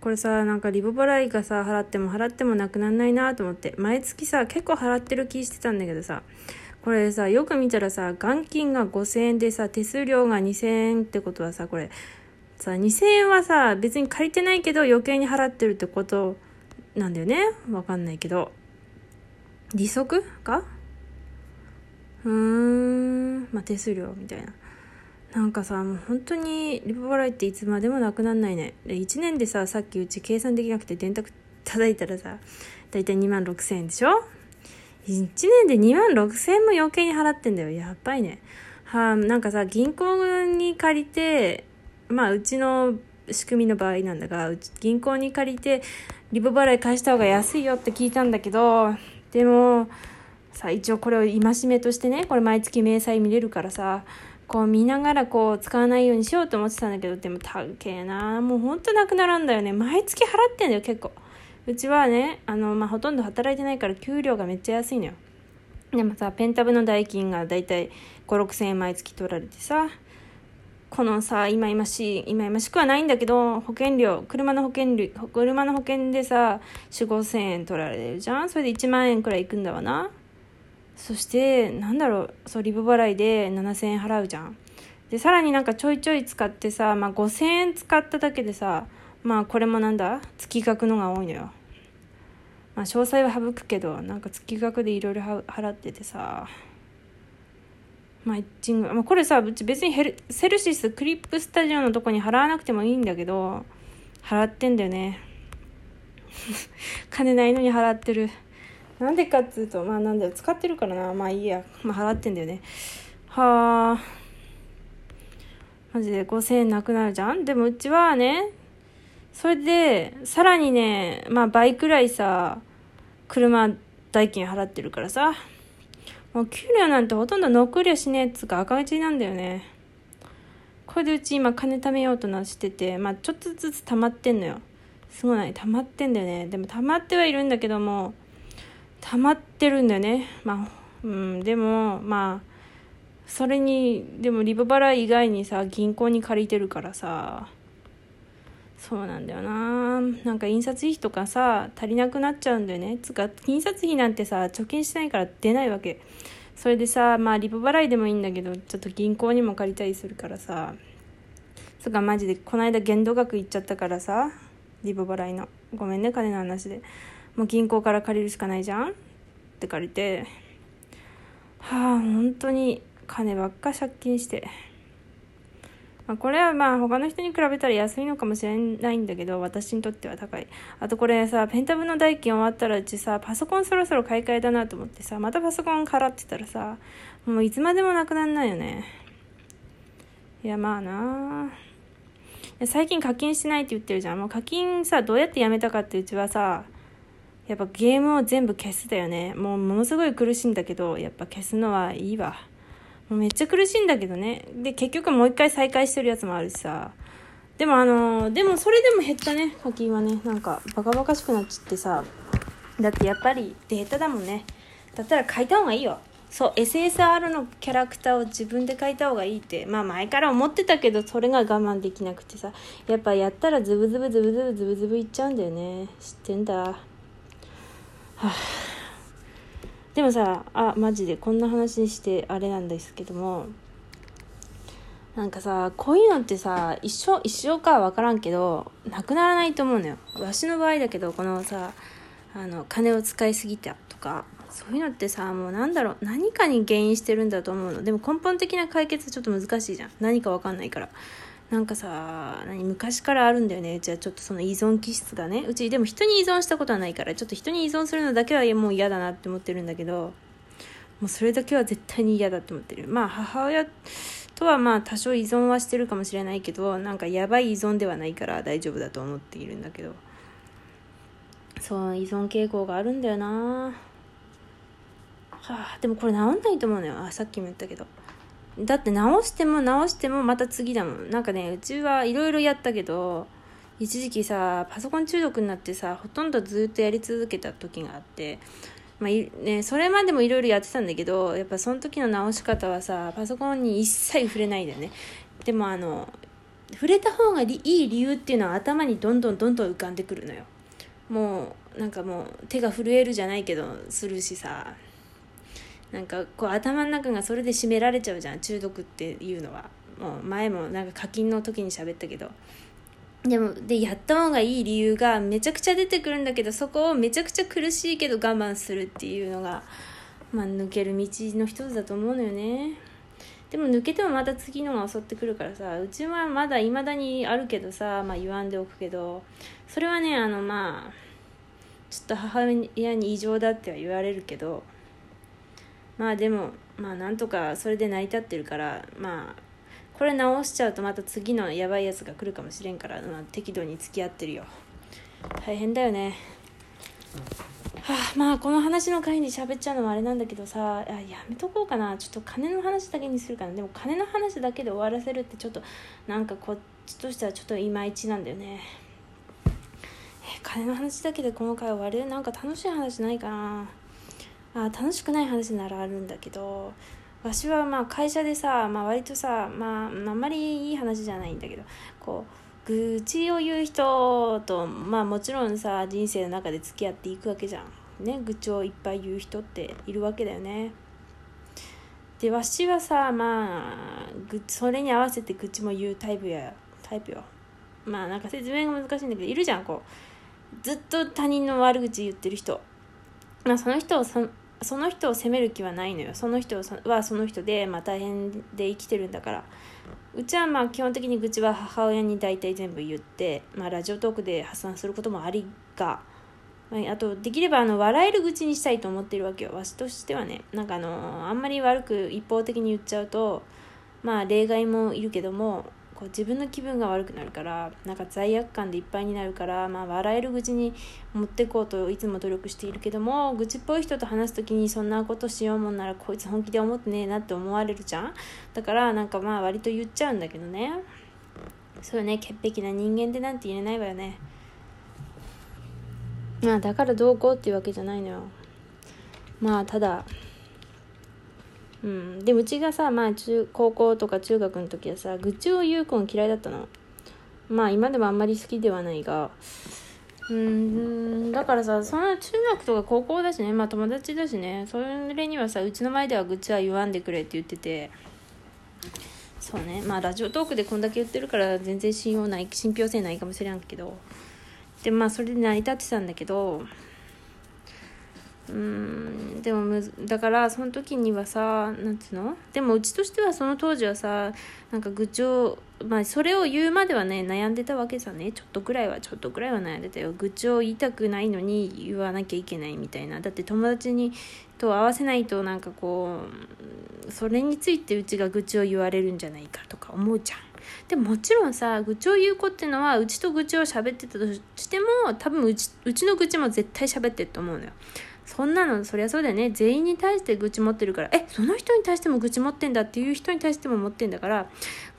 これさなんかリボ払いがさ払っても払ってもなくなんないなと思って。毎月さ結構払ってる気してたんだけどさ。これさよく見たらさ元金が5000円でさ手数料が2000円ってことはさこれさ2000円はさ別に借りてないけど余計に払ってるってことなんだよね。わかんないけど。利息かうーん。まあ手数料みたいな。なんかさもう本当にリボ払いっていつまでもなくなんないね。で1年でささっきうち計算できなくて電卓叩いたらさだいたい2万6000円でしょ？1年で2万6000円も余計に払ってんだよ。やっばいね。はあなんかさ銀行に借りてまあうちの仕組みの場合なんだがうち銀行に借りてリボ払い返した方が安いよって聞いたんだけどでもさ一応これを戒めとしてねこれ毎月明細見れるからさこう見ながらこう使わないようにしようと思ってたんだけどでも高えな。もうほんとなくならんだよね。毎月払ってんだよ結構。うちはねあの、まあ、ほとんど働いてないから給料がめっちゃ安いのよ。でもさペンタブの代金がだいたい56000円毎月取られてさこのさ今々しい今々しくはないんだけど保険料車の保険料車の保険でさ4 5 0 0 0円取られるじゃん。それで1万円くらいいくんだわな。そしてなんだろうそうリブ払いで7000円払うじゃん。でさらになんかちょいちょい使ってさ、まあ、5000円使っただけでさまあこれもなんだ月額のが多いのよ。まあ詳細は省くけどなんか月額でいろいろ払っててさ。マッチング、まあ、これさ別にヘルセルシスクリップスタジオのとこに払わなくてもいいんだけど払ってんだよね。金ないのに払ってる。なんでかっつうと、まあなんだよ、使ってるからな。まあいいや。まあ払ってんだよね。はあ。マジで5000円なくなるじゃんでもうちはね、それで、さらにね、まあ倍くらいさ、車代金払ってるからさ。もう給料なんてほとんど残りゃしねえっつうか赤字なんだよね。これでうち今金貯めようとなしてて、まあちょっとずつ溜まってんのよ。すごい、溜まってんだよね。でも溜まってはいるんだけども、溜まってるんだよね。まあうん。でもまあそれにでもリボ払い以外にさ銀行に借りてるからさそうなんだよな。なんか印刷費とかさ足りなくなっちゃうんだよね。つか印刷費なんてさ貯金してないから出ないわけ。それでさまあリボ払いでもいいんだけどちょっと銀行にも借りたりするからさ。つかマジでこの間限度額いっちゃったからさリボ払いの。ごめんね金の話で。もう銀行から借りるしかないじゃんって借りてはあ本当に金ばっか借金して、まあ、これはまあ他の人に比べたら安いのかもしれないんだけど私にとっては高い。あとこれさペンタブの代金終わったらうちさパソコンそろそろ買い替えだなと思ってさまたパソコン払ってたらさもういつまでもなくなんないよね。いやまあな。最近課金してないって言ってるじゃん。もう課金さどうやってやめたかってうちはさやっぱゲームを全部消すだよね。もうものすごい苦しいんだけどやっぱ消すのはいいわ。もうめっちゃ苦しいんだけどね。で結局もう一回再開してるやつもあるしさ。でもあのでもそれでも減ったね課金はね。なんかバカバカしくなっちゃってさ。だってやっぱりデータだもんね。だったら書いた方がいいよ。そう SSR のキャラクターを自分で書いた方がいいってまあ前から思ってたけどそれが我慢できなくてさ。やっぱやったらズブズブズブズブズブズブいっちゃうんだよね。知ってんだ。はあ、でもさあマジでこんな話にしてあれなんですけどもなんかさこういうのってさ一生一生かは分からんけどなくならないと思うのよ。わしの場合だけどこのさあの金を使いすぎたとかそういうのってさもうなんだろう何かに原因してるんだと思うの。でも根本的な解決ちょっと難しいじゃん。何か分かんないから。なんかさ何昔からあるんだよね。うちはちょっとその依存気質がね。うちでも人に依存したことはないからちょっと人に依存するのだけはもう嫌だなって思ってるんだけどもうそれだけは絶対に嫌だって思ってる。まあ母親とはまあ多少依存はしてるかもしれないけどなんかやばい依存ではないから大丈夫だと思っているんだけど。そう依存傾向があるんだよな。はあでもこれ治んないと思うのよ。あさっきも言ったけど。だって直しても直してもまた次だもん。なんかねうちはいろいろやったけど一時期さパソコン中毒になってさほとんどずっとやり続けた時があってまあね、それまでもいろいろやってたんだけどやっぱその時の直し方はさパソコンに一切触れないでね。でもあの触れた方がいい理由っていうのは頭にどんどんどんどん浮かんでくるのよ。もうなんかもう手が震えるじゃないけどするしさ。なんかこう頭の中がそれで締められちゃうじゃん中毒っていうのは。もう前もなんか課金の時に喋ったけど。でもでやった方がいい理由がめちゃくちゃ出てくるんだけどそこをめちゃくちゃ苦しいけど我慢するっていうのが、まあ、抜ける道の一つだと思うのよね。でも抜けてもまた次のが襲ってくるからさうちはまだいまだにあるけどさ、まあ、言わんでおくけどそれはねあのまあちょっと母親に異常だっては言われるけどまあでもまあなんとかそれで成り立ってるからまあこれ直しちゃうとまた次のやばいやつが来るかもしれんから、まあ、適度に付き合ってるよ。大変だよね。はあ、まあこの話の回に喋っちゃうのもあれなんだけどさあやめとこうかな。ちょっと金の話だけにするかな。でも金の話だけで終わらせるってちょっとなんかこっちとしてはちょっといまいちなんだよね。え金の話だけでこの回終わる？なんか楽しい話ないかなあ楽しくない話ならあるんだけどわしはまあ会社でさ、まあ、割とさ、まあ、あんまりいい話じゃないんだけどこう愚痴を言う人とまあもちろんさ人生の中で付き合っていくわけじゃん。ね愚痴をいっぱい言う人っているわけだよね。でわしはさまあそれに合わせて愚痴も言うタイプやタイプよ。まあなんか説明が難しいんだけどいるじゃんこう。ずっと他人の悪口言ってる人。まあその人をそその人を責める気はないのよ。その人はその人で、まあ、大変で生きてるんだから。うちはまあ基本的に愚痴は母親に大体全部言って、まあ、ラジオトークで発散することもありが、まあ、あとできればあの笑える愚痴にしたいと思ってるわけよ。わしとしてはね。なんかあのあんまり悪く一方的に言っちゃうとまあ例外もいるけどもこう自分の気分が悪くなるからなんか罪悪感でいっぱいになるから、まあ、笑える愚痴に持っていこうといつも努力しているけども愚痴っぽい人と話す時にそんなことしようもんならこいつ本気で思ってねえなって思われるじゃん。だからなんかまあ割と言っちゃうんだけどね。そうね潔癖な人間でなんて言えないわよね。まあだからどうこうっていうわけじゃないのよ。まあただうん、でうちがさ、まあ、中高校とか中学の時はさ愚痴を言う子も嫌いだったの。まあ今でもあんまり好きではないが。うんだからさその中学とか高校だしね。まあ友達だしね。それにはさうちの前では愚痴は言わんでくれって言ってて。そうね。まあラジオトークでこんだけ言ってるから全然信用ない信憑性ないかもしれんけど。でまあそれで成り立ってたんだけど。うんでもむだからその時にはさなんつうの？でもうちとしてはその当時はさなんか愚痴をまあそれを言うまではね悩んでたわけさね。ちょっとぐらいはちょっとぐらいは悩んでたよ。愚痴を言いたくないのに言わなきゃいけないみたいな。だって友達にと合わせないとなんかこうそれについてうちが愚痴を言われるんじゃないかとか思うじゃん。でももちろんさ愚痴を言う子っていうのはうちと愚痴を喋ってたとしても多分うちうちの愚痴も絶対喋ってると思うのよ。そんなのそりゃそうだよね。全員に対して愚痴持ってるから。えその人に対しても愚痴持ってんだっていう人に対しても持ってんだから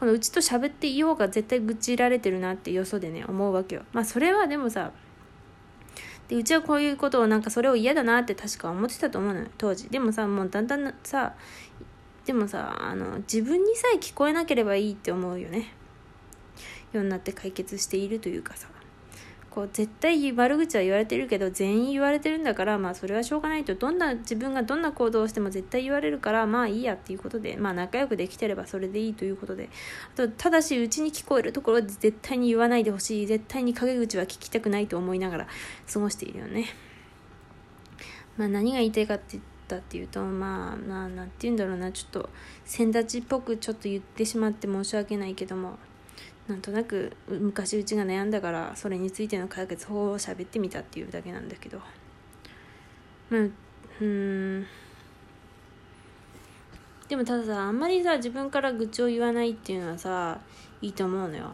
このうちと喋っていようが絶対愚痴られてるなってよそでね思うわけよ。まあそれはでもさでうちはこういうことをなんかそれを嫌だなって確か思ってたと思うのよ当時。でもさもうだんだんさでもさあの自分にさえ聞こえなければいいって思うよね。ようになって解決しているというかさ。こう絶対悪口は言われてるけど全員言われてるんだからまあそれはしょうがないと。どんな自分がどんな行動をしても絶対言われるからまあいいやっていうことでまあ仲良くできてればそれでいいということで。あとただしうちに聞こえるところで絶対に言わないでほしい。絶対に陰口は聞きたくないと思いながら過ごしているよね。まあ何が言いたいかって言ったっていうとまあまあ何て言うんだろうな。ちょっと先立ちっぽくちょっと言ってしまって申し訳ないけども。なんとなく昔うちが悩んだからそれについての解決法を喋ってみたっていうだけなんだけど。まあうん。でもたださあんまりさ自分から愚痴を言わないっていうのはさいいと思うのよ。っ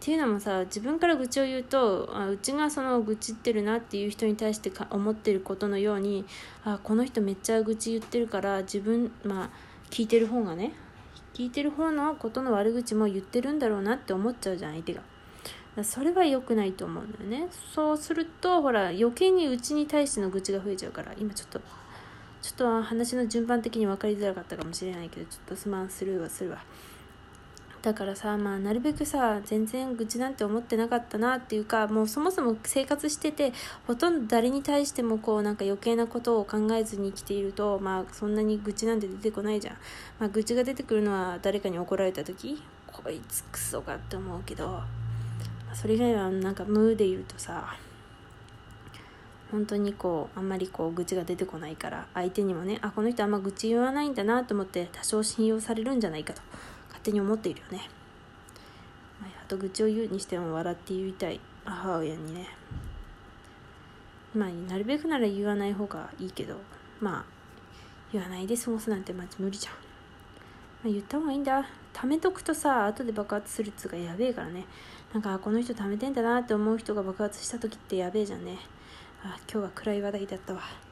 ていうのもさ自分から愚痴を言うとあうちがその愚痴ってるなっていう人に対してか思ってることのようにあこの人めっちゃ愚痴言ってるから自分まあ聞いてる方がね聞いてる方のことの悪口も言ってるんだろうなって思っちゃうじゃん相手が。それは良くないと思うんだよね。そうするとほら余計にうちに対しての愚痴が増えちゃうから今ちょっとちょっと話の順番的に分かりづらかったかもしれないけどちょっとすまんスルーはするわ。だからさまあなるべくさ全然愚痴なんて思ってなかったなっていうかもうそもそも生活しててほとんど誰に対してもこうなんか余計なことを考えずに生きているとまあそんなに愚痴なんて出てこないじゃん、まあ、愚痴が出てくるのは誰かに怒られた時こいつクソかって思うけど、それ以外はなんか無で言うとさ本当にこうあんまりこう愚痴が出てこないから相手にもねあこの人あんま愚痴言わないんだなと思って多少信用されるんじゃないかと。手に思っているよね、まあ、あと愚痴を言うにしても笑って言いたい。母親にね。まあなるべくなら言わない方がいいけど。まあ言わないで過ごすなんてまず無理じゃん、まあ、言った方がいいんだ。貯めとくとさ後で爆発するっつうかやべえからね。なんかこの人貯めてんだなって思う人が爆発した時ってやべえじゃんね。あ今日は暗い話題だったわ。